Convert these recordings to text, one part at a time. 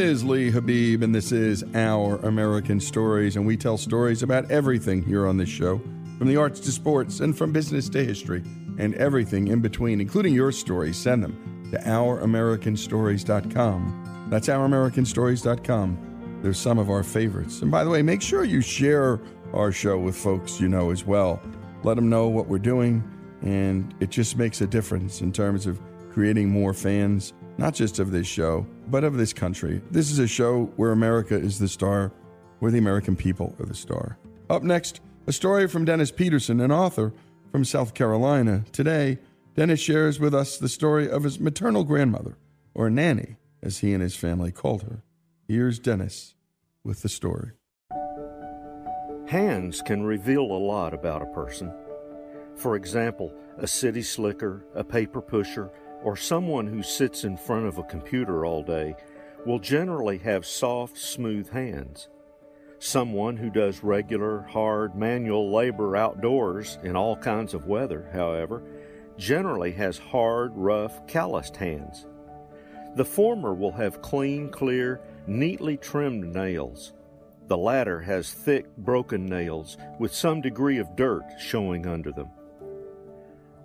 is Lee Habib, and this is Our American Stories, and we tell stories about everything here on this show from the arts to sports, and from business to history, and everything in between, including your stories. Send them to OurAmericanStories.com. That's OurAmericanStories.com. There's some of our favorites. And by the way, make sure you share our show with folks you know as well. Let them know what we're doing, and it just makes a difference in terms of creating more fans, not just of this show, but of this country. This is a show where America is the star, where the American people are the star. Up next, a story from Dennis Peterson, an author from South Carolina. Today, Dennis shares with us the story of his maternal grandmother, or Nanny, as he and his family called her. Here's Dennis with the story. Hands can reveal a lot about a person. For example, a city slicker, a paper pusher, or someone who sits in front of a computer all day will generally have soft, smooth hands. Someone who does regular, hard, manual labor outdoors in all kinds of weather, however, generally has hard, rough, calloused hands. The former will have clean, clear, neatly trimmed nails. The latter has thick, broken nails with some degree of dirt showing under them.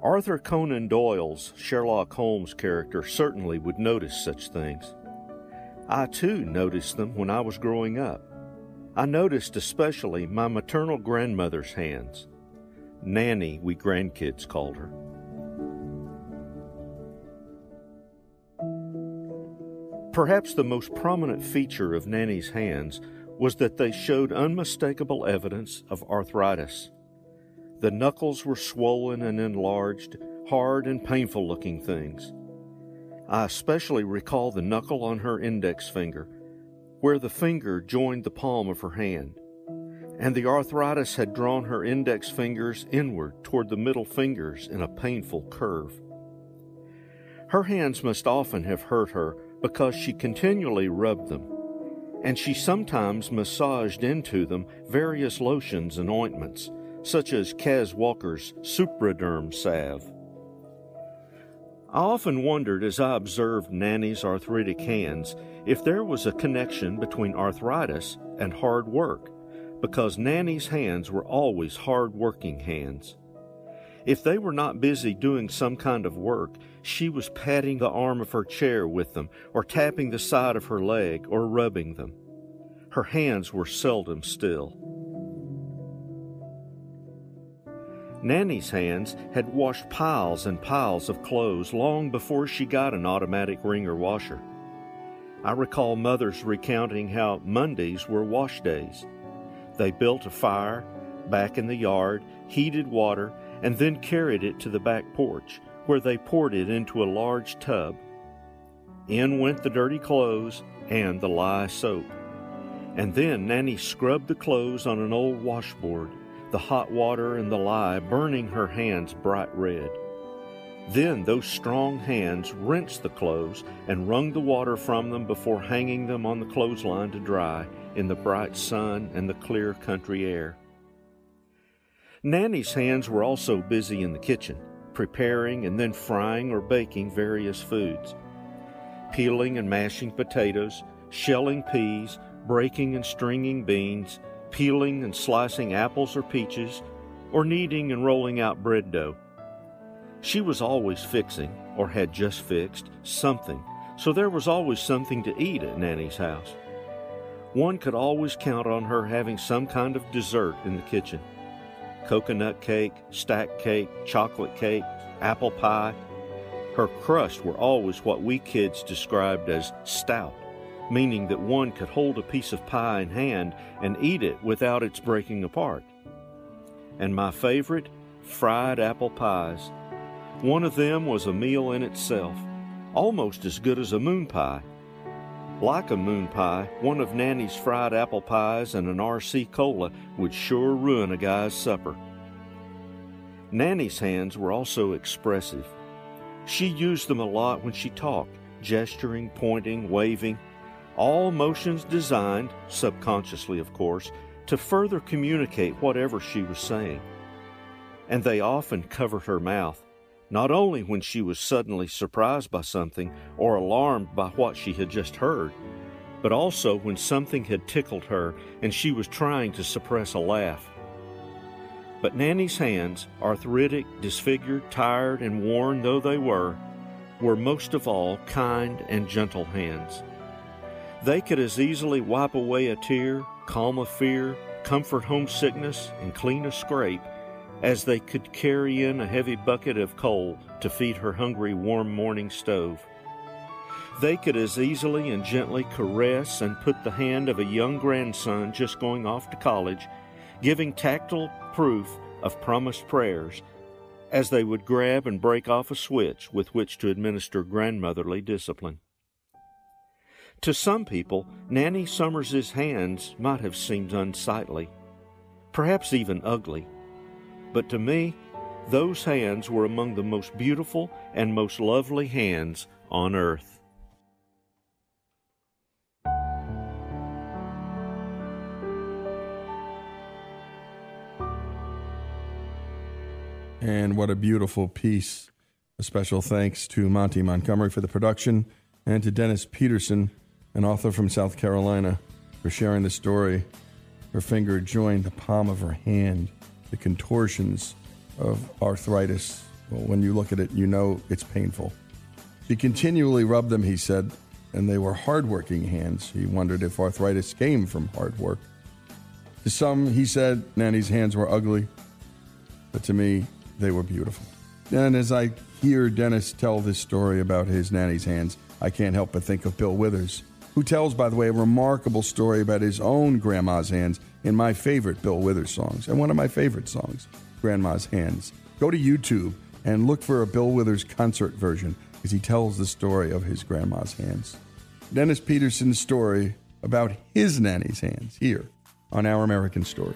Arthur Conan Doyle's Sherlock Holmes character certainly would notice such things. I too noticed them when I was growing up. I noticed especially my maternal grandmother's hands. Nanny, we grandkids called her. Perhaps the most prominent feature of Nanny's hands was that they showed unmistakable evidence of arthritis. The knuckles were swollen and enlarged, hard and painful looking things. I especially recall the knuckle on her index finger, where the finger joined the palm of her hand, and the arthritis had drawn her index fingers inward toward the middle fingers in a painful curve. Her hands must often have hurt her because she continually rubbed them, and she sometimes massaged into them various lotions and ointments, such as Kaz Walker's Supraderm salve. I often wondered as I observed Nanny's arthritic hands if there was a connection between arthritis and hard work, because Nanny's hands were always hard working hands. If they were not busy doing some kind of work, she was patting the arm of her chair with them, or tapping the side of her leg, or rubbing them. Her hands were seldom still. Nanny's hands had washed piles and piles of clothes long before she got an automatic wringer washer. I recall mothers recounting how Mondays were wash days. They built a fire back in the yard, heated water, and then carried it to the back porch, where they poured it into a large tub. In went the dirty clothes and the lye soap. And then Nanny scrubbed the clothes on an old washboard the hot water and the lye burning her hands bright red. Then those strong hands rinsed the clothes and wrung the water from them before hanging them on the clothesline to dry in the bright sun and the clear country air. Nanny's hands were also busy in the kitchen, preparing and then frying or baking various foods, peeling and mashing potatoes, shelling peas, breaking and stringing beans, peeling and slicing apples or peaches, or kneading and rolling out bread dough. She was always fixing, or had just fixed, something, so there was always something to eat at Nanny's house. One could always count on her having some kind of dessert in the kitchen coconut cake, stack cake, chocolate cake, apple pie. Her crusts were always what we kids described as stout meaning that one could hold a piece of pie in hand and eat it without its breaking apart. And my favorite, fried apple pies. One of them was a meal in itself, almost as good as a moon pie. Like a moon pie, one of Nanny's fried apple pies and an RC cola would sure ruin a guy's supper. Nanny's hands were also expressive. She used them a lot when she talked, gesturing, pointing, waving, all motions designed, subconsciously of course, to further communicate whatever she was saying. And they often covered her mouth, not only when she was suddenly surprised by something or alarmed by what she had just heard, but also when something had tickled her and she was trying to suppress a laugh. But Nanny's hands, arthritic, disfigured, tired, and worn though they were, were most of all kind and gentle hands. They could as easily wipe away a tear, calm a fear, comfort homesickness, and clean a scrape as they could carry in a heavy bucket of coal to feed her hungry warm morning stove. They could as easily and gently caress and put the hand of a young grandson just going off to college, giving tactile proof of promised prayers, as they would grab and break off a switch with which to administer grandmotherly discipline. To some people, Nanny Summers's hands might have seemed unsightly, perhaps even ugly. But to me, those hands were among the most beautiful and most lovely hands on earth. And what a beautiful piece. A special thanks to Monty Montgomery for the production and to Dennis Peterson an author from South Carolina, for sharing the story. Her finger joined the palm of her hand, the contortions of arthritis. Well, when you look at it, you know it's painful. She continually rubbed them, he said, and they were hardworking hands. He wondered if arthritis came from hard work. To some, he said, Nanny's hands were ugly, but to me, they were beautiful. And as I hear Dennis tell this story about his nanny's hands, I can't help but think of Bill Withers, who tells, by the way, a remarkable story about his own grandma's hands in my favorite Bill Withers songs, and one of my favorite songs, Grandma's Hands. Go to YouTube and look for a Bill Withers concert version as he tells the story of his grandma's hands. Dennis Peterson's story about his nanny's hands here on Our American Story.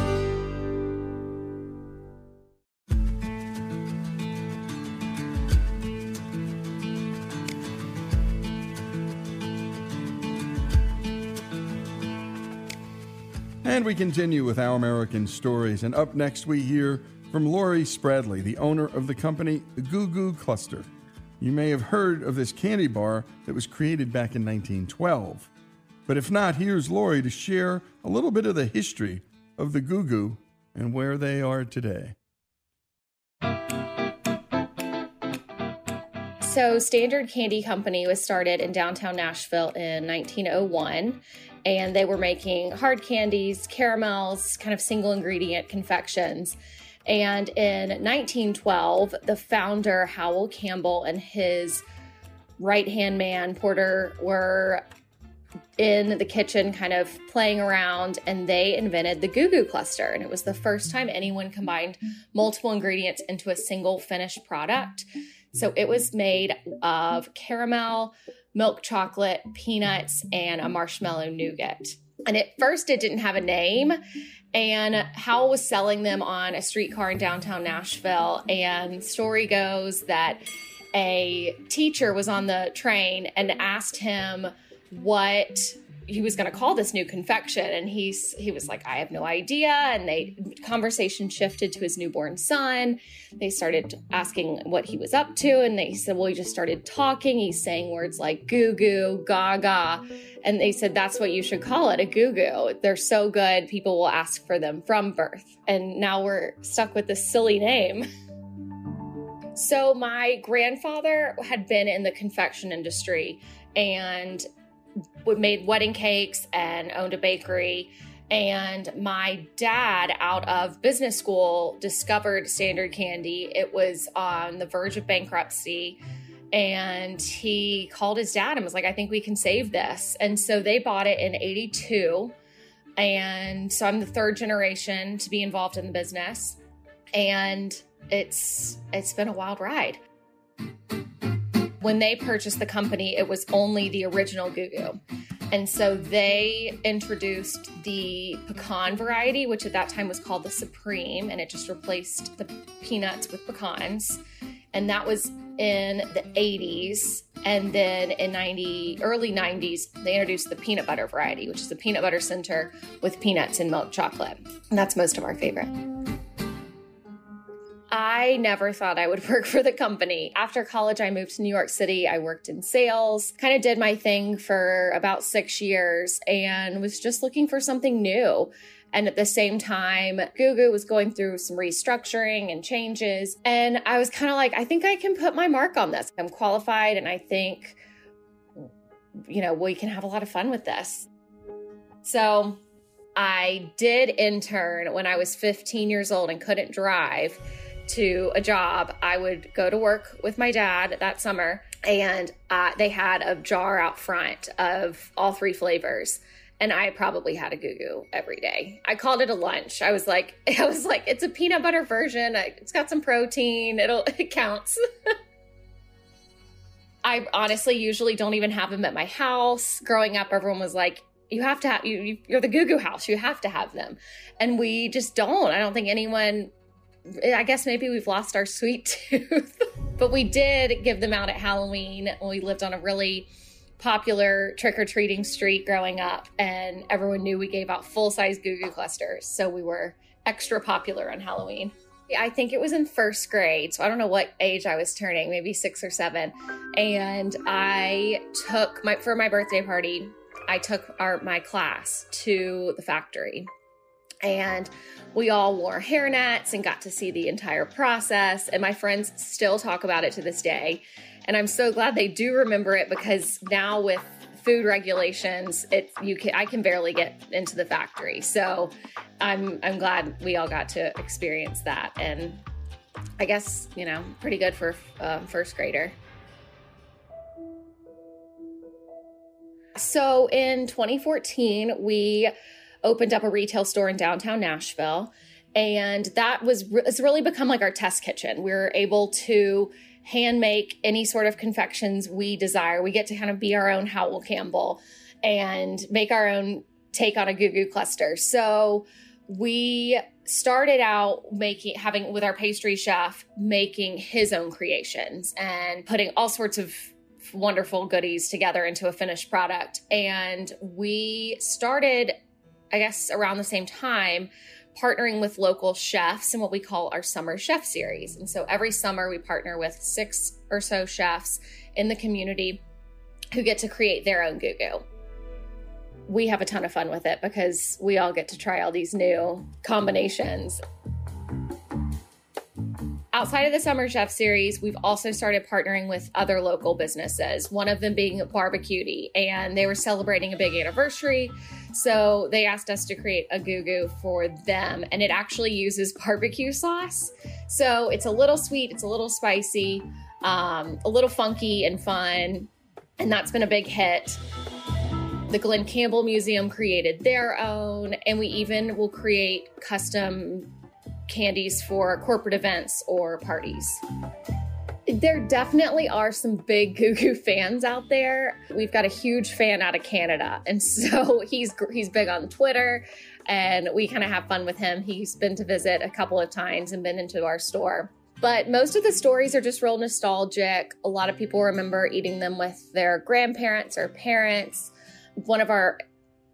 And we continue with our American stories. And up next, we hear from Lori Spradley, the owner of the company Goo Goo Cluster. You may have heard of this candy bar that was created back in 1912. But if not, here's Lori to share a little bit of the history of the Goo Goo and where they are today. So, Standard Candy Company was started in downtown Nashville in 1901 and they were making hard candies, caramels, kind of single ingredient confections. And in 1912, the founder, Howell Campbell, and his right hand man, Porter, were in the kitchen kind of playing around and they invented the Goo Goo cluster. And it was the first time anyone combined multiple ingredients into a single finished product. So it was made of caramel, milk chocolate, peanuts, and a marshmallow nougat. And at first, it didn't have a name. And Howell was selling them on a streetcar in downtown Nashville. And story goes that a teacher was on the train and asked him what he was going to call this new confection and he's he was like i have no idea and they conversation shifted to his newborn son. They started asking what he was up to and they said well he just started talking. He's saying words like goo goo gaga and they said that's what you should call it a goo goo. They're so good people will ask for them from birth. And now we're stuck with this silly name. So my grandfather had been in the confection industry and made wedding cakes and owned a bakery. And my dad, out of business school, discovered Standard Candy. It was on the verge of bankruptcy. And he called his dad and was like, I think we can save this. And so they bought it in 82. And so I'm the third generation to be involved in the business. And it's it's been a wild ride. When they purchased the company, it was only the original Goo Goo. And so they introduced the pecan variety, which at that time was called the Supreme, and it just replaced the peanuts with pecans. And that was in the 80s. And then in 90, early 90s, they introduced the peanut butter variety, which is the peanut butter center with peanuts and milk chocolate. And that's most of our favorite. I never thought I would work for the company. After college, I moved to New York City. I worked in sales, kind of did my thing for about six years and was just looking for something new. And at the same time, Goo Goo was going through some restructuring and changes. And I was kind of like, I think I can put my mark on this. I'm qualified and I think, you know, we can have a lot of fun with this. So I did intern when I was 15 years old and couldn't drive to a job, I would go to work with my dad that summer, and uh, they had a jar out front of all three flavors. And I probably had a goo goo every day. I called it a lunch. I was like, I was like, it's a peanut butter version. It's got some protein. It'll it counts. I honestly usually don't even have them at my house. Growing up, everyone was like, you have to have you, you're the goo goo house you have to have them and we just don't i don't think anyone I guess maybe we've lost our sweet tooth, but we did give them out at Halloween we lived on a really popular trick or treating street growing up, and everyone knew we gave out full size Goo Goo clusters. So we were extra popular on Halloween. I think it was in first grade. So I don't know what age I was turning, maybe six or seven. And I took my, for my birthday party, I took our, my class to the factory. And we all wore hairnets and got to see the entire process. And my friends still talk about it to this day. And I'm so glad they do remember it because now with food regulations, it you can I can barely get into the factory. So I'm I'm glad we all got to experience that, and I guess you know pretty good for uh, first grader. So in 2014, we opened up a retail store in downtown Nashville, and that was it's really become like our test kitchen. We are able to hand make any sort of confections we desire. We get to kind of be our own Howell Campbell and make our own take on a Goo Goo cluster. So we started out making having with our pastry chef making his own creations and putting all sorts of wonderful goodies together into a finished product and we started i guess around the same time partnering with local chefs in what we call our summer chef series. And so every summer we partner with six or so chefs in the community who get to create their own goo goo. We have a ton of fun with it because we all get to try all these new combinations. Outside of the Summer Chef series, we've also started partnering with other local businesses, one of them being Barbecuity, and they were celebrating a big anniversary. So they asked us to create a goo goo for them, and it actually uses barbecue sauce. So it's a little sweet, it's a little spicy, um, a little funky and fun, and that's been a big hit. The Glen Campbell Museum created their own, and we even will create custom candies for corporate events or parties. There definitely are some big Goo Goo fans out there. We've got a huge fan out of Canada, and so he's he's big on Twitter, and we kind of have fun with him. He's been to visit a couple of times and been into our store. But most of the stories are just real nostalgic. A lot of people remember eating them with their grandparents or parents. One of our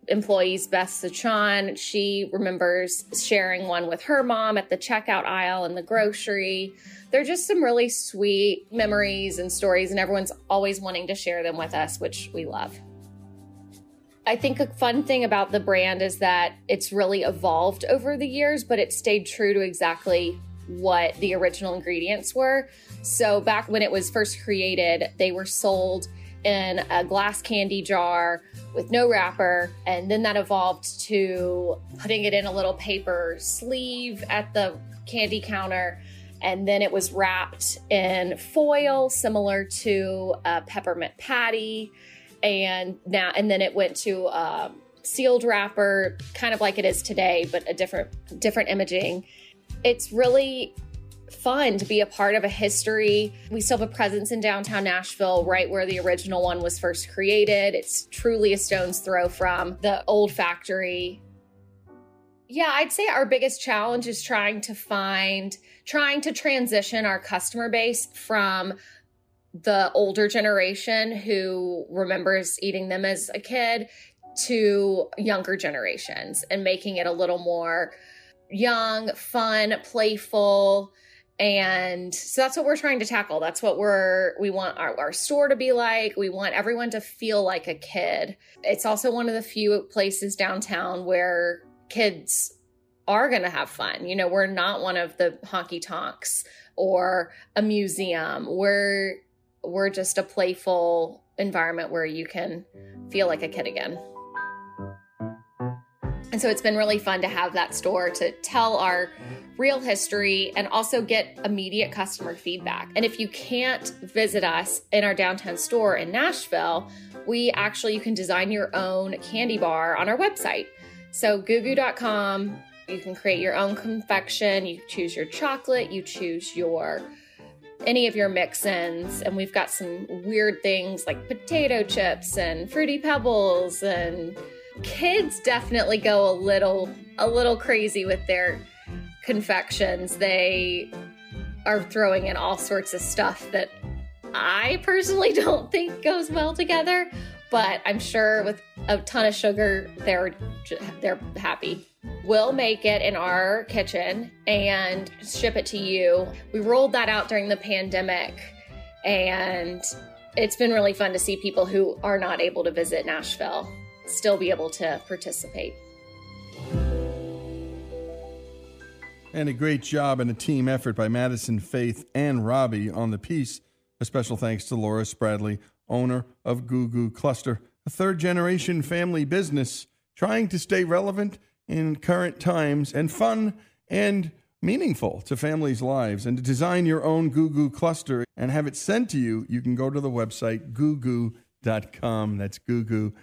employees, Beth Sachan. She remembers sharing one with her mom at the checkout aisle in the grocery. They're just some really sweet memories and stories, and everyone's always wanting to share them with us, which we love. I think a fun thing about the brand is that it's really evolved over the years, but it stayed true to exactly what the original ingredients were. So, back when it was first created, they were sold in a glass candy jar with no wrapper. And then that evolved to putting it in a little paper sleeve at the candy counter. And then it was wrapped in foil, similar to a peppermint patty. And now, and then it went to a sealed wrapper, kind of like it is today, but a different, different imaging. It's really fun to be a part of a history. We still have a presence in downtown Nashville, right where the original one was first created. It's truly a stone's throw from the old factory. Yeah, I'd say our biggest challenge is trying to find, trying to transition our customer base from the older generation who remembers eating them as a kid to younger generations and making it a little more young, fun, playful, and so that's what we're trying to tackle. That's what we're we want our, our store to be like. We want everyone to feel like a kid. It's also one of the few places downtown where kids are going to have fun. You know we're not one of the honky tonks or a museum. We're we're just a playful environment where you can feel like a kid again and so it's been really fun to have that store to tell our real history and also get immediate customer feedback. And if you can't visit us in our downtown store in Nashville, we actually you can design your own candy bar on our website. So googoo.com, you can create your own confection, you choose your chocolate, you choose your any of your mix-ins and we've got some weird things like potato chips and fruity pebbles and kids definitely go a little a little crazy with their confections. They are throwing in all sorts of stuff that I personally don't think goes well together, but I'm sure with a ton of sugar, they're they're happy. We'll make it in our kitchen and ship it to you. We rolled that out during the pandemic, and it's been really fun to see people who are not able to visit Nashville still be able to participate. And a great job and a team effort by Madison, Faith, and Robbie on the piece. A special thanks to Laura Spradley, owner of Goo Goo Cluster, a third generation family business trying to stay relevant in current times and fun and meaningful to families' lives. And to design your own Goo Goo Cluster and have it sent to you, you can go to the website googoo.com. That's googoo.com.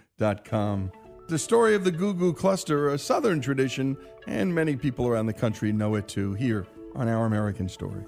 The story of the Goo Goo Cluster, a Southern tradition, and many people around the country know it too, here on Our American Stories.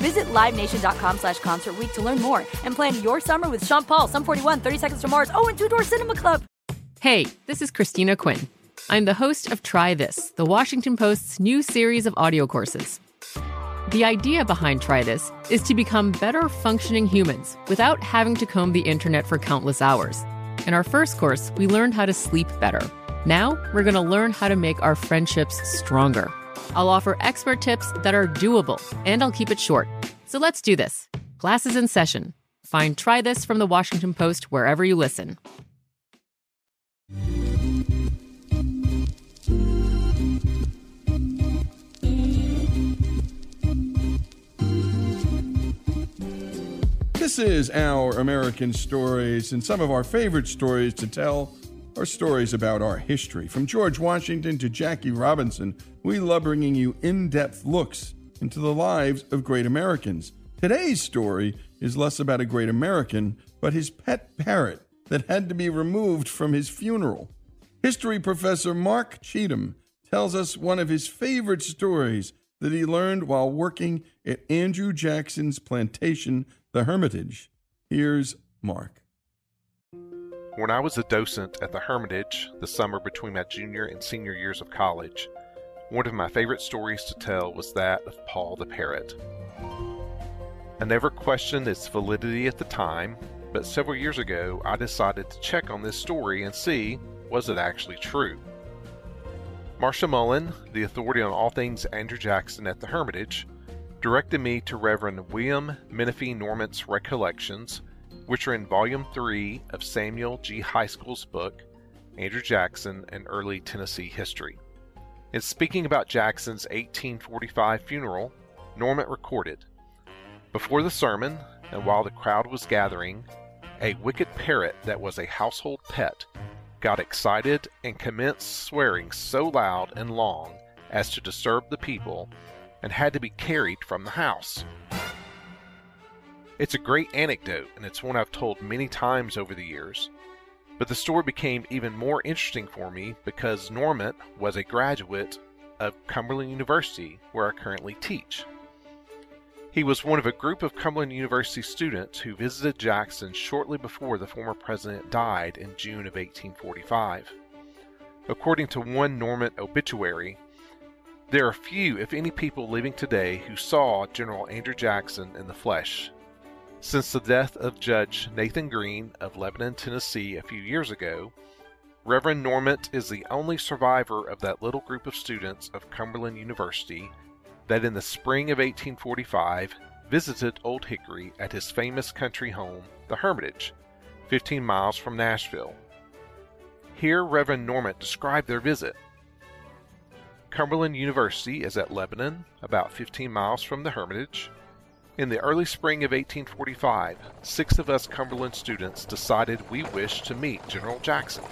Visit LiveNation.com slash Concert to learn more and plan your summer with Sean Paul, Sum 41, 30 Seconds to Mars, oh, and Two Door Cinema Club. Hey, this is Christina Quinn. I'm the host of Try This, the Washington Post's new series of audio courses. The idea behind Try This is to become better functioning humans without having to comb the internet for countless hours. In our first course, we learned how to sleep better. Now, we're going to learn how to make our friendships stronger. I'll offer expert tips that are doable, and I'll keep it short. So let's do this. Class is in session. Find Try This from the Washington Post wherever you listen. This is our American stories, and some of our favorite stories to tell are stories about our history. From George Washington to Jackie Robinson, we love bringing you in depth looks into the lives of great Americans. Today's story is less about a great American, but his pet parrot that had to be removed from his funeral. History professor Mark Cheathem tells us one of his favorite stories that he learned while working at Andrew Jackson's plantation, the Hermitage. Here's Mark. When I was a docent at the Hermitage the summer between my junior and senior years of college, one of my favorite stories to tell was that of Poll the Parrot. I never questioned its validity at the time, but several years ago I decided to check on this story and see was it actually true. Marsha Mullin, the authority on all things Andrew Jackson at the Hermitage, directed me to Reverend William Menifee Norment's Recollections, which are in Volume 3 of Samuel G. Heiskell's book, Andrew Jackson and Early Tennessee History. In speaking about Jackson's 1845 funeral, Norment recorded Before the sermon, and while the crowd was gathering, a wicked parrot that was a household pet got excited and commenced swearing so loud and long as to disturb the people and had to be carried from the house. It's a great anecdote, and it's one I've told many times over the years. But the story became even more interesting for me because Norment was a graduate of Cumberland University, where I currently teach. He was one of a group of Cumberland University students who visited Jackson shortly before the former president died in June of 1845. According to one Norment obituary, there are few, if any, people living today who saw General Andrew Jackson in the flesh. Since the death of Judge Nathan Green of Lebanon, Tennessee, a few years ago, Reverend Norment is the only survivor of that little group of students of Cumberland University that in the spring of 1845 visited Old Hickory at his famous country home, the Hermitage, 15 miles from Nashville. Here, Reverend Norment described their visit. Cumberland University is at Lebanon, about 15 miles from the Hermitage. In the early spring of 1845, six of us Cumberland students decided we wished to meet General Jackson.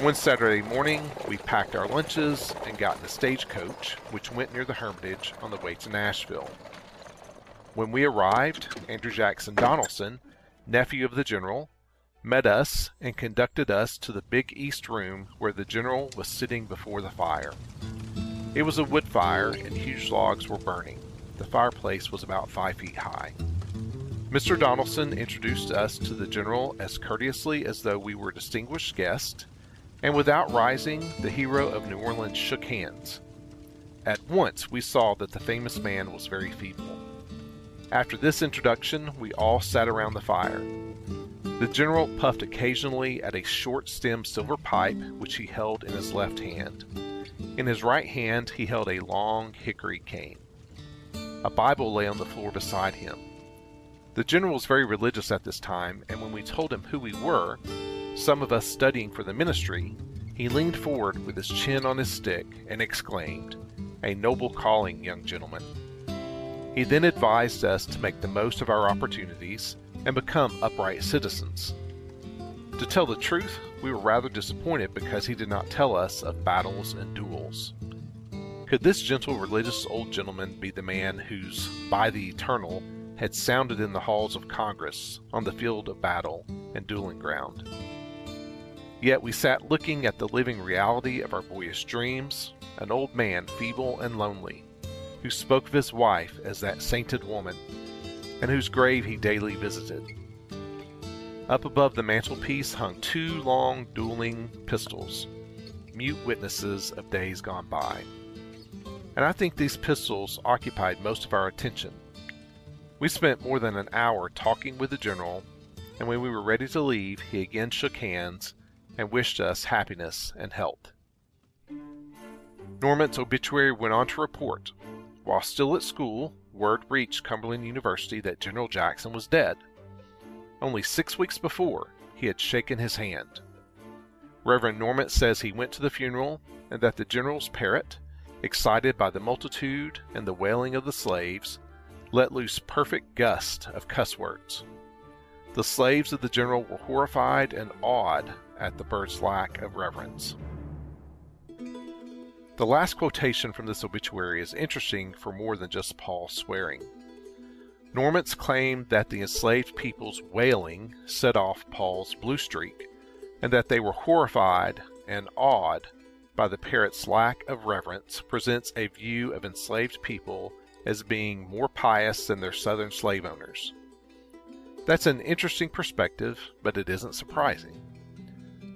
One Saturday morning, we packed our lunches and got in a stagecoach, which went near the Hermitage on the way to Nashville. When we arrived, Andrew Jackson Donelson, nephew of the general, met us and conducted us to the big east room where the general was sitting before the fire. It was a wood fire and huge logs were burning. The fireplace was about five feet high. Mr. Donelson introduced us to the general as courteously as though we were distinguished guests, and without rising, the hero of New Orleans shook hands. At once we saw that the famous man was very feeble. After this introduction, we all sat around the fire. The general puffed occasionally at a short stemmed silver pipe which he held in his left hand. In his right hand, he held a long hickory cane. A Bible lay on the floor beside him. The general was very religious at this time, and when we told him who we were, some of us studying for the ministry, he leaned forward with his chin on his stick and exclaimed, A noble calling, young gentlemen. He then advised us to make the most of our opportunities and become upright citizens. To tell the truth, we were rather disappointed because he did not tell us of battles and duels. Could this gentle religious old gentleman be the man whose by the eternal had sounded in the halls of Congress, on the field of battle and dueling ground? Yet we sat looking at the living reality of our boyish dreams, an old man feeble and lonely, who spoke of his wife as that sainted woman, and whose grave he daily visited. Up above the mantelpiece hung two long dueling pistols, mute witnesses of days gone by and I think these pistols occupied most of our attention. We spent more than an hour talking with the general, and when we were ready to leave, he again shook hands and wished us happiness and health. Norment's obituary went on to report while still at school, word reached Cumberland University that General Jackson was dead. Only six weeks before, he had shaken his hand. Reverend Norment says he went to the funeral and that the general's parrot, excited by the multitude and the wailing of the slaves, let loose perfect gust of cuss words. The slaves of the general were horrified and awed at the bird's lack of reverence. The last quotation from this obituary is interesting for more than just Poll swearing. Norment's claimed that the enslaved people's wailing set off Poll's blue streak, and that they were horrified and awed by the parrot's lack of reverence presents a view of enslaved people as being more pious than their southern slave owners. That's an interesting perspective, but it isn't surprising.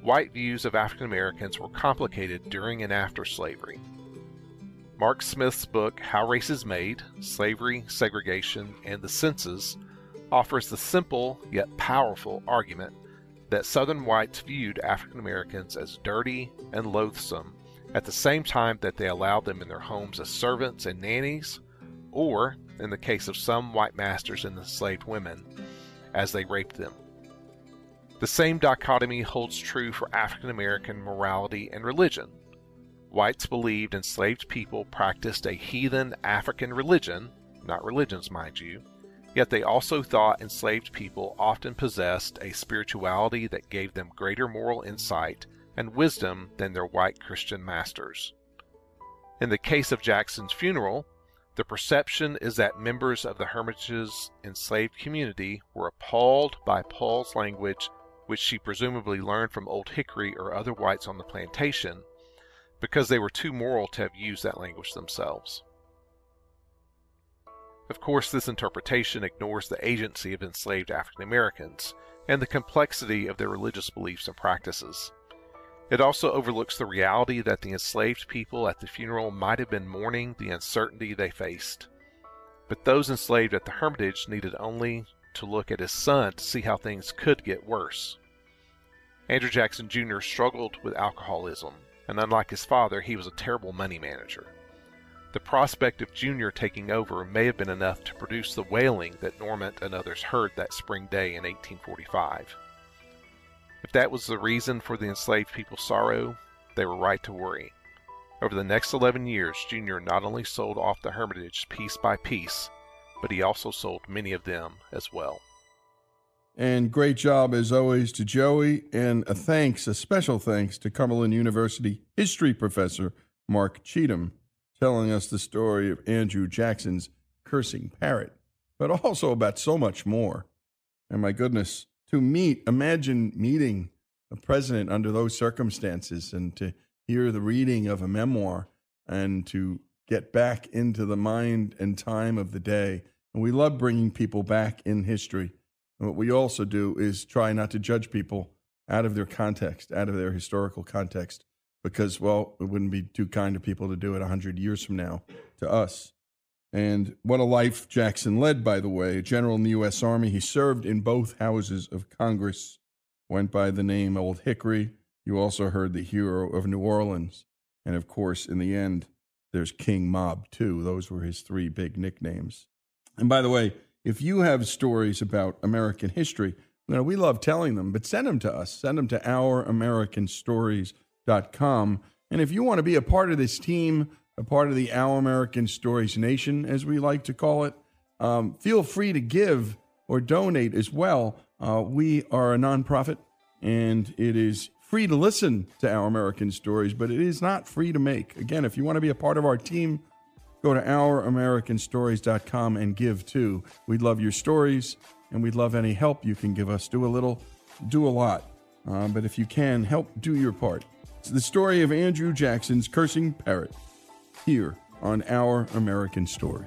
white views of African Americans were complicated during and after slavery. Mark Smith's book, How Race is Made Slavery, Segregation, and the Senses, offers the simple yet powerful argument that Southern whites viewed African Americans as dirty and loathsome at the same time that they allowed them in their homes as servants and nannies, or, in the case of some white masters and enslaved women, as they raped them. The same dichotomy holds true for African American morality and religion. Whites believed enslaved people practiced a heathen African religion, not religions, mind you, yet they also thought enslaved people often possessed a spirituality that gave them greater moral insight and wisdom than their white Christian masters. In the case of Jackson's funeral, the perception is that members of the Hermitage's enslaved community were appalled by Poll's language which she presumably learned from Old Hickory or other whites on the plantation, because they were too moral to have used that language themselves. Of course, this interpretation ignores the agency of enslaved African Americans and the complexity of their religious beliefs and practices. It also overlooks the reality that the enslaved people at the funeral might have been mourning the uncertainty they faced. But those enslaved at the Hermitage needed only to look at his son to see how things could get worse. Andrew Jackson Jr. struggled with alcoholism, and unlike his father, he was a terrible money manager. The prospect of Junior taking over may have been enough to produce the wailing that Norment and others heard that spring day in 1845. If that was the reason for the enslaved people's sorrow, they were right to worry. Over the next 11 years, Junior not only sold off the Hermitage piece by piece, but he also sold many of them as well. And great job, as always, to Joey. And a thanks, a special thanks to Cumberland University history professor Mark Cheathem, telling us the story of Andrew Jackson's cursing parrot, but also about so much more. And my goodness, to meet, imagine meeting a president under those circumstances and to hear the reading of a memoir and to get back into the mind and time of the day. And we love bringing people back in history. And what we also do is try not to judge people out of their context, out of their historical context, because, well, it wouldn't be too kind of people to do it 100 years from now to us. And what a life Jackson led, by the way. A general in the U.S. Army, he served in both houses of Congress, went by the name Old Hickory. You also heard the hero of New Orleans. And of course, in the end, there's King Mob, too. Those were his three big nicknames. And by the way, if you have stories about American history, you know, we love telling them, but send them to us. Send them to ouramericanstories.com. And if you want to be a part of this team, a part of the Our American Stories Nation, as we like to call it, um, feel free to give or donate as well. Uh, we are a nonprofit, and it is free to listen to Our American Stories, but it is not free to make. Again, if you want to be a part of our team, go to ouramericanstories.com and give too. We'd love your stories, and we'd love any help you can give us. Do a little, do a lot. Uh, but if you can, help do your part. It's the story of Andrew Jackson's cursing parrot here on Our American Story.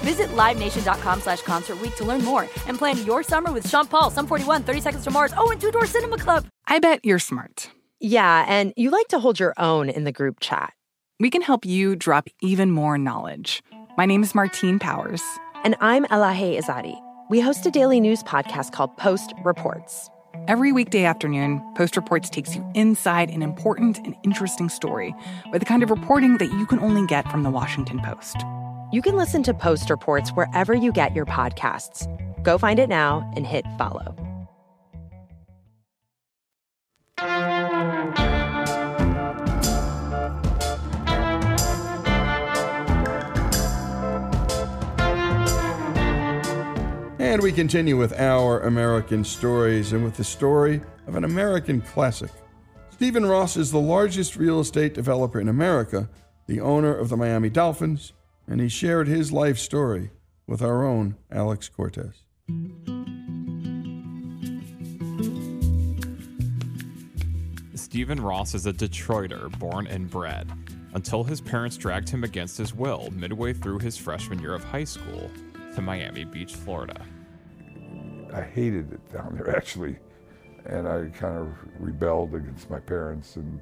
Visit LiveNation.com slash Concert Week to learn more and plan your summer with Sean Paul, Sum 41, 30 Seconds to Mars, oh, and Two Door Cinema Club. I bet you're smart. Yeah, and you like to hold your own in the group chat. We can help you drop even more knowledge. My name is Martine Powers. And I'm Elahe Izadi. We host a daily news podcast called Post Reports. Every weekday afternoon, Post Reports takes you inside an important and interesting story with the kind of reporting that you can only get from the Washington Post. You can listen to Post Reports wherever you get your podcasts. Go find it now and hit follow. And we continue with our American stories and with the story of an American classic. Stephen Ross is the largest real estate developer in America, the owner of the Miami Dolphins, and he shared his life story with our own Alex Cortez. Stephen Ross is a Detroiter born and bred until his parents dragged him against his will midway through his freshman year of high school to Miami Beach, Florida. I hated it down there actually, and I kind of rebelled against my parents, and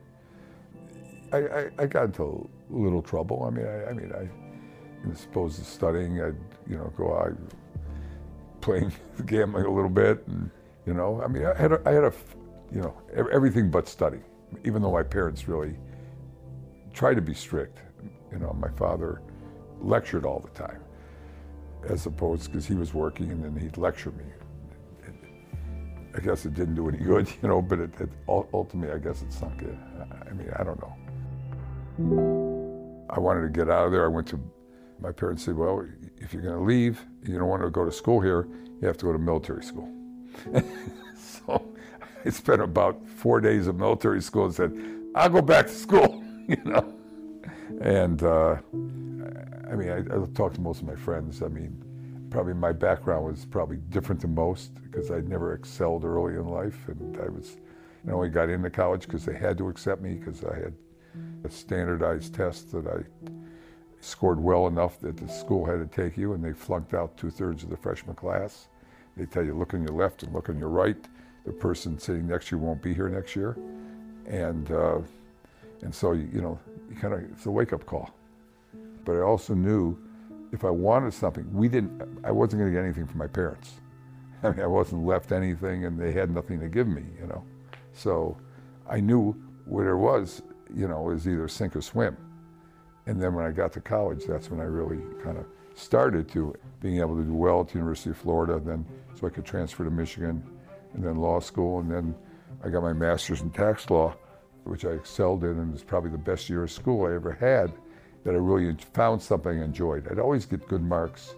I, I, I got into a little trouble. I mean, I, I mean, I as opposed to studying, I'd you know go out playing gambling a little bit, and you know, I mean, I had a, I had a you know everything but study. Even though my parents really tried to be strict, you know, my father lectured all the time, as opposed because he was working and then he'd lecture me. I guess it didn't do any good, you know, but it, it ultimately, I guess it sunk in. I mean, I don't know. I wanted to get out of there. I went to my parents said, well, if you're going to leave, you don't want to go to school here, you have to go to military school. so I spent about four days of military school and said, I'll go back to school, you know. And uh, I mean, I, I talked to most of my friends. I mean, probably my background was probably different than most because I'd never excelled early in life, and I was, I only got into college because they had to accept me because I had a standardized test that I scored well enough that the school had to take you, and they flunked out two thirds of the freshman class. They tell you look on your left and look on your right. The person sitting next to you won't be here next year, and uh, and so you, you know you kind of it's a wake up call. But I also knew if I wanted something, we didn't. I wasn't going to get anything from my parents. I mean, I wasn't left anything, and they had nothing to give me. You know, so I knew what it was. You know, was either sink or swim. And then when I got to college, that's when I really kind of started to being able to do well at the University of Florida, then so I could transfer to Michigan, and then law school, and then I got my master's in tax law, which I excelled in, and was probably the best year of school I ever had. That I really found something I enjoyed. I'd always get good marks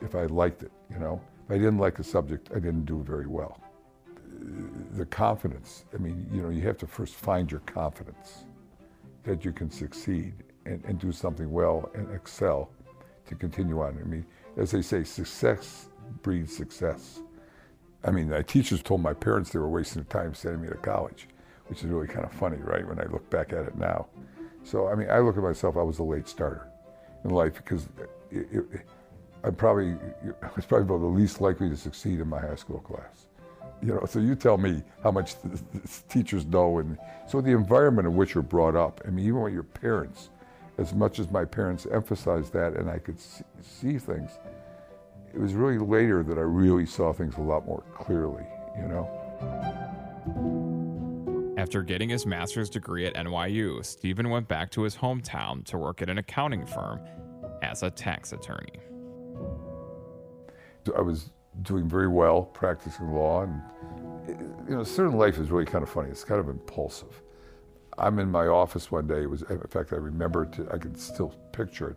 if I liked it, you know. If I didn't like the subject, I didn't do very well. The confidence, I mean, you know, you have to first find your confidence that you can succeed and, and do something well and excel to continue on. I mean, as they say, success breeds success. I mean, my teachers told my parents they were wasting their time sending me to college, which is really kind of funny, right, when I look back at it now. So, I mean, I look at myself, I was a late starter in life because it, it, I'm probably, I was probably about the least likely to succeed in my high school class. You know, so you tell me how much the, the teachers know. And so the environment in which you're brought up, I mean, even with your parents, as much as my parents emphasized that and I could see, see things, it was really later that I really saw things a lot more clearly, you know? After getting his master's degree at NYU, Stephen went back to his hometown to work at an accounting firm as a tax attorney. I was doing very well practicing law, and you know, certain life is really kind of funny. It's kind of impulsive. I'm in my office one day. It was, in fact, I remember it. I can still picture it.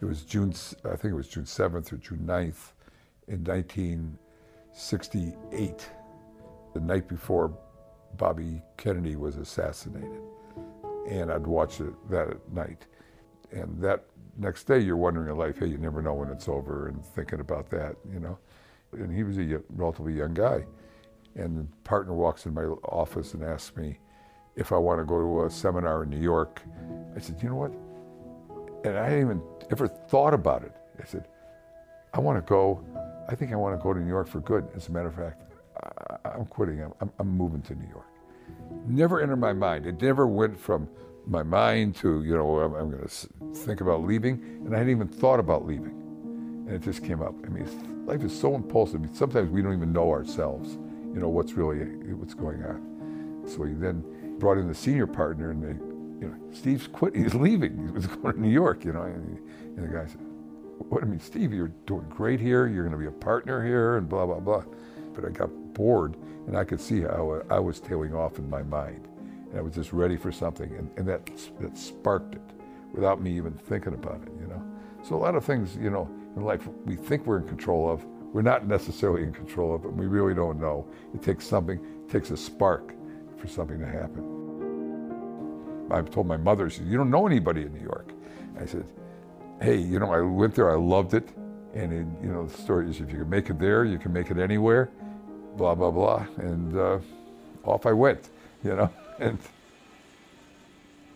It was June, I think it was June 7th or June 9th in 1968, the night before Bobby Kennedy was assassinated. And I'd watch it that at night. And that next day, you're wondering in life, hey, you never know when it's over, and thinking about that, you know. And he was a relatively young guy. And the partner walks in my office and asks me if I want to go to a seminar in New York. I said, you know what? And I hadn't even ever thought about it. I said, I want to go. I think I want to go to New York for good. As a matter of fact, I, am quitting. I'm, I'm moving to New York. Never entered my mind. It never went from my mind to, you know, I'm, I'm going to think about leaving. And I hadn't even thought about leaving. And it just came up. I mean, life is so impulsive. Sometimes we don't even know ourselves, you know, what's really, what's going on. So he then brought in the senior partner and they, you know, Steve's quit, he's leaving. He was going to New York, you know. And, he, and the guy said, what I mean, Steve, you're doing great here. You're going to be a partner here and blah, blah, blah. But I got bored and I could see how I was tailing off in my mind. And I was just ready for something. And, and that, that sparked it without me even thinking about it, you know. So a lot of things, you know, in life we think we're in control of, we're not necessarily in control of, and we really don't know. It takes something, it takes a spark for something to happen. I told my mother, she said, you don't know anybody in New York. I said, hey, you know, I went there, I loved it. And, it, you know, the story is if you can make it there, you can make it anywhere, blah, blah, blah. And uh, off I went, you know. And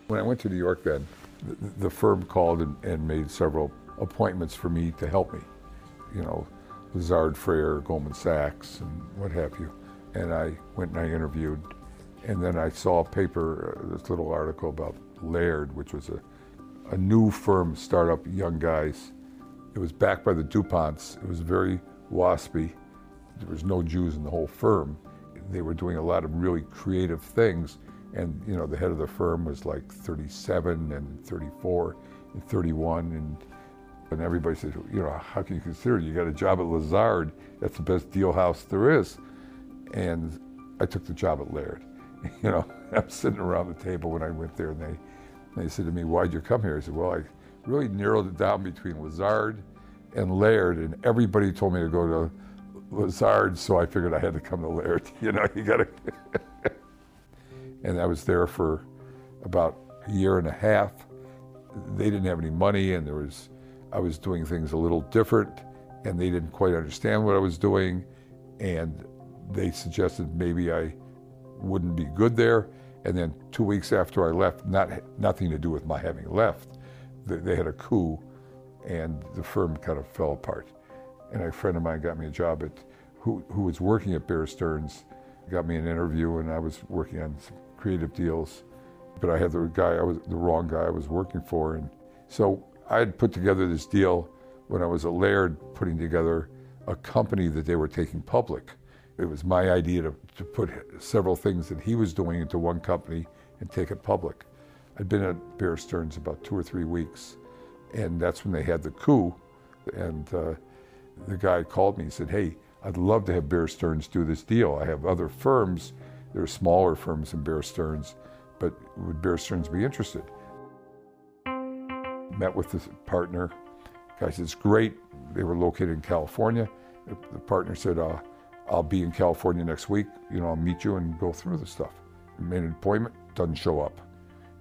when I went to New York then, the, the firm called and, and, made several appointments for me to help me. You know, Lazard Frere, Goldman Sachs, and what have you. And I went and I interviewed. And then I saw a paper, uh, this little article about Laird, which was a, a new firm, startup, young guys. It was backed by the DuPonts. It was very waspy. There was no Jews in the whole firm. They were doing a lot of really creative things. And, you know, the head of the firm was like 37 and 34 and 31. And, and everybody said, you know, how can you consider it? You got a job at Lazard. That's the best deal house there is. And I took the job at Laird. You know, I'm sitting around the table when I went there and they, they said to me, why'd you come here? I said, well, I really narrowed it down between Lazard and Laird and everybody told me to go to Lazard, so I figured I had to come to Laird. You know, you got to. and I was there for about a year and a half. They didn't have any money, and there was, I was doing things a little different, and they didn't quite understand what I was doing, and they suggested maybe I wouldn't be good there. And then two weeks after I left, not nothing to do with my having left, they, had a coup, and the firm kind of fell apart and a friend of mine got me a job at who, who was working at Bear Stearns, got me an interview, and I was working on some creative deals. But I had the guy I was the wrong guy I was working for, and so I had put together this deal when I was at Laird, putting together a company that they were taking public. It was my idea to, to put several things that he was doing into one company and take it public. I'd been at Bear Stearns about two or three weeks, and that's when they had the coup, and. Uh, the guy called me and said, Hey, I'd love to have Bear Stearns do this deal. I have other firms, there are smaller firms than Bear Stearns, but would Bear Stearns be interested? Met with the partner. Guy said, It's great. They were located in California. The partner said, uh, I'll be in California next week. You know, I'll meet you and go through the stuff. Made an appointment, doesn't show up.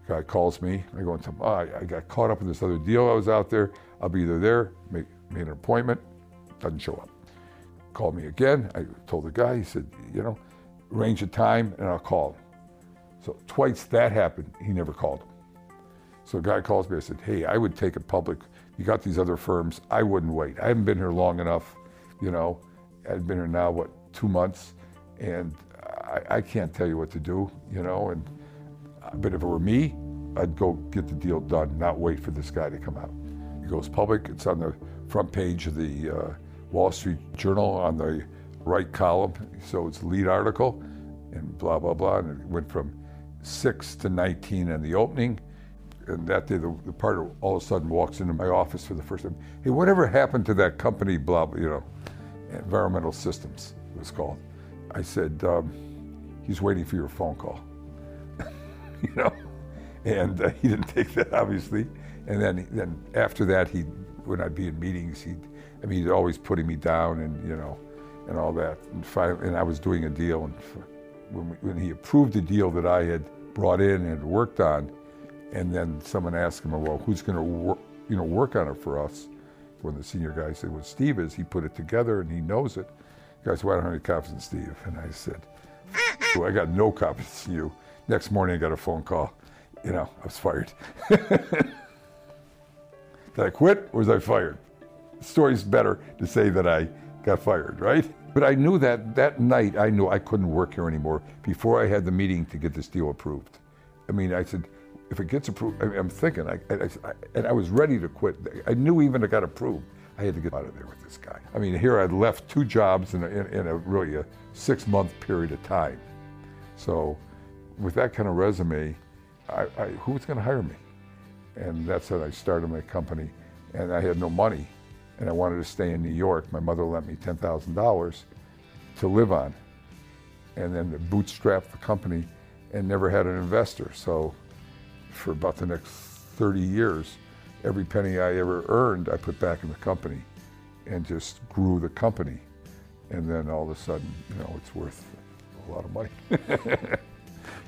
Guy calls me. I go into, oh, I got caught up in this other deal. I was out there. I'll be either there. Make, made an appointment doesn't show up. Called me again. I told the guy, he said, you know, arrange a time and I'll call him. So twice that happened, he never called him. So a guy calls me, I said, hey, I would take it public. You got these other firms. I wouldn't wait. I haven't been here long enough. You know, I've been here now, what, two months? And I, I can't tell you what to do, you know. And But if it were me, I'd go get the deal done, not wait for this guy to come out. It goes public. It's on the front page of the uh, Wall Street Journal on the right column. So it's lead article and blah, blah, blah. And it went from 6 to 19 in the opening. And that day, the, the partner all of a sudden walks into my office for the first time. Hey, whatever happened to that company, blah, blah, you know, Environmental Systems was called. I said, um, he's waiting for your phone call. you know? And uh, he didn't take that, obviously. And then, then after that, he, when I'd be in meetings, he'd, I mean, he's always putting me down and, you know, and all that. And, finally, and I was doing a deal, and when, we, when he approved the deal that I had brought in and worked on, and then someone asked him, well, who's going to work, you know, work on it for us? When the senior guy said, well, Steve is, he put it together and he knows it. The guy said, well, I don't have any confidence Steve. And I said, I got no confidence in you. Next morning, I got a phone call. You know, I was fired. Did I quit or was I fired? The story's better to say that I got fired, right? But I knew that that night, I knew I couldn't work here anymore before I had the meeting to get this deal approved. I mean, I said, if it gets approved, I am thinking, I, I, I, and I was ready to quit. I knew even it got approved, I had to get out of there with this guy. I mean, here I'd left two jobs in a, in, in a really a six month period of time. So, with that kind of resume, I, I, who was going to hire me? And that's when I started my company, and I had no money, and I wanted to stay in New York. My mother lent me ten thousand dollars to live on, and then bootstrapped the company, and never had an investor. So for about the next 30 years, every penny I ever earned, I put back in the company and just grew the company. And then all of a sudden, you know, it's worth a lot of money.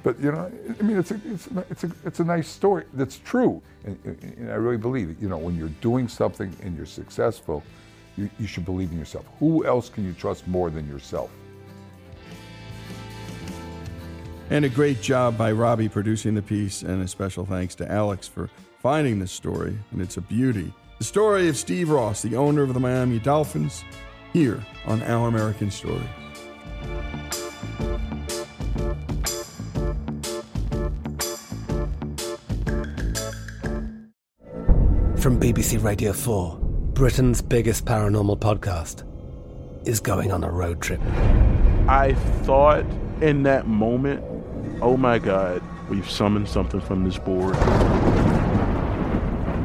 but, you know, I mean, it's a, it's, a, it's, a, it's a nice story that's true. And, and I really believe it. You know, when you're doing something and you're successful, you, you should believe in yourself. Who else can you trust more than yourself? And a great job by Robbie producing the piece, and a special thanks to Alex for finding this story, and it's a beauty. The story of Steve Ross, the owner of the Miami Dolphins, here on Our American Story. From BBC Radio 4, Britain's biggest paranormal podcast is going on a road trip. I thought in that moment, oh my God, we've summoned something from this board.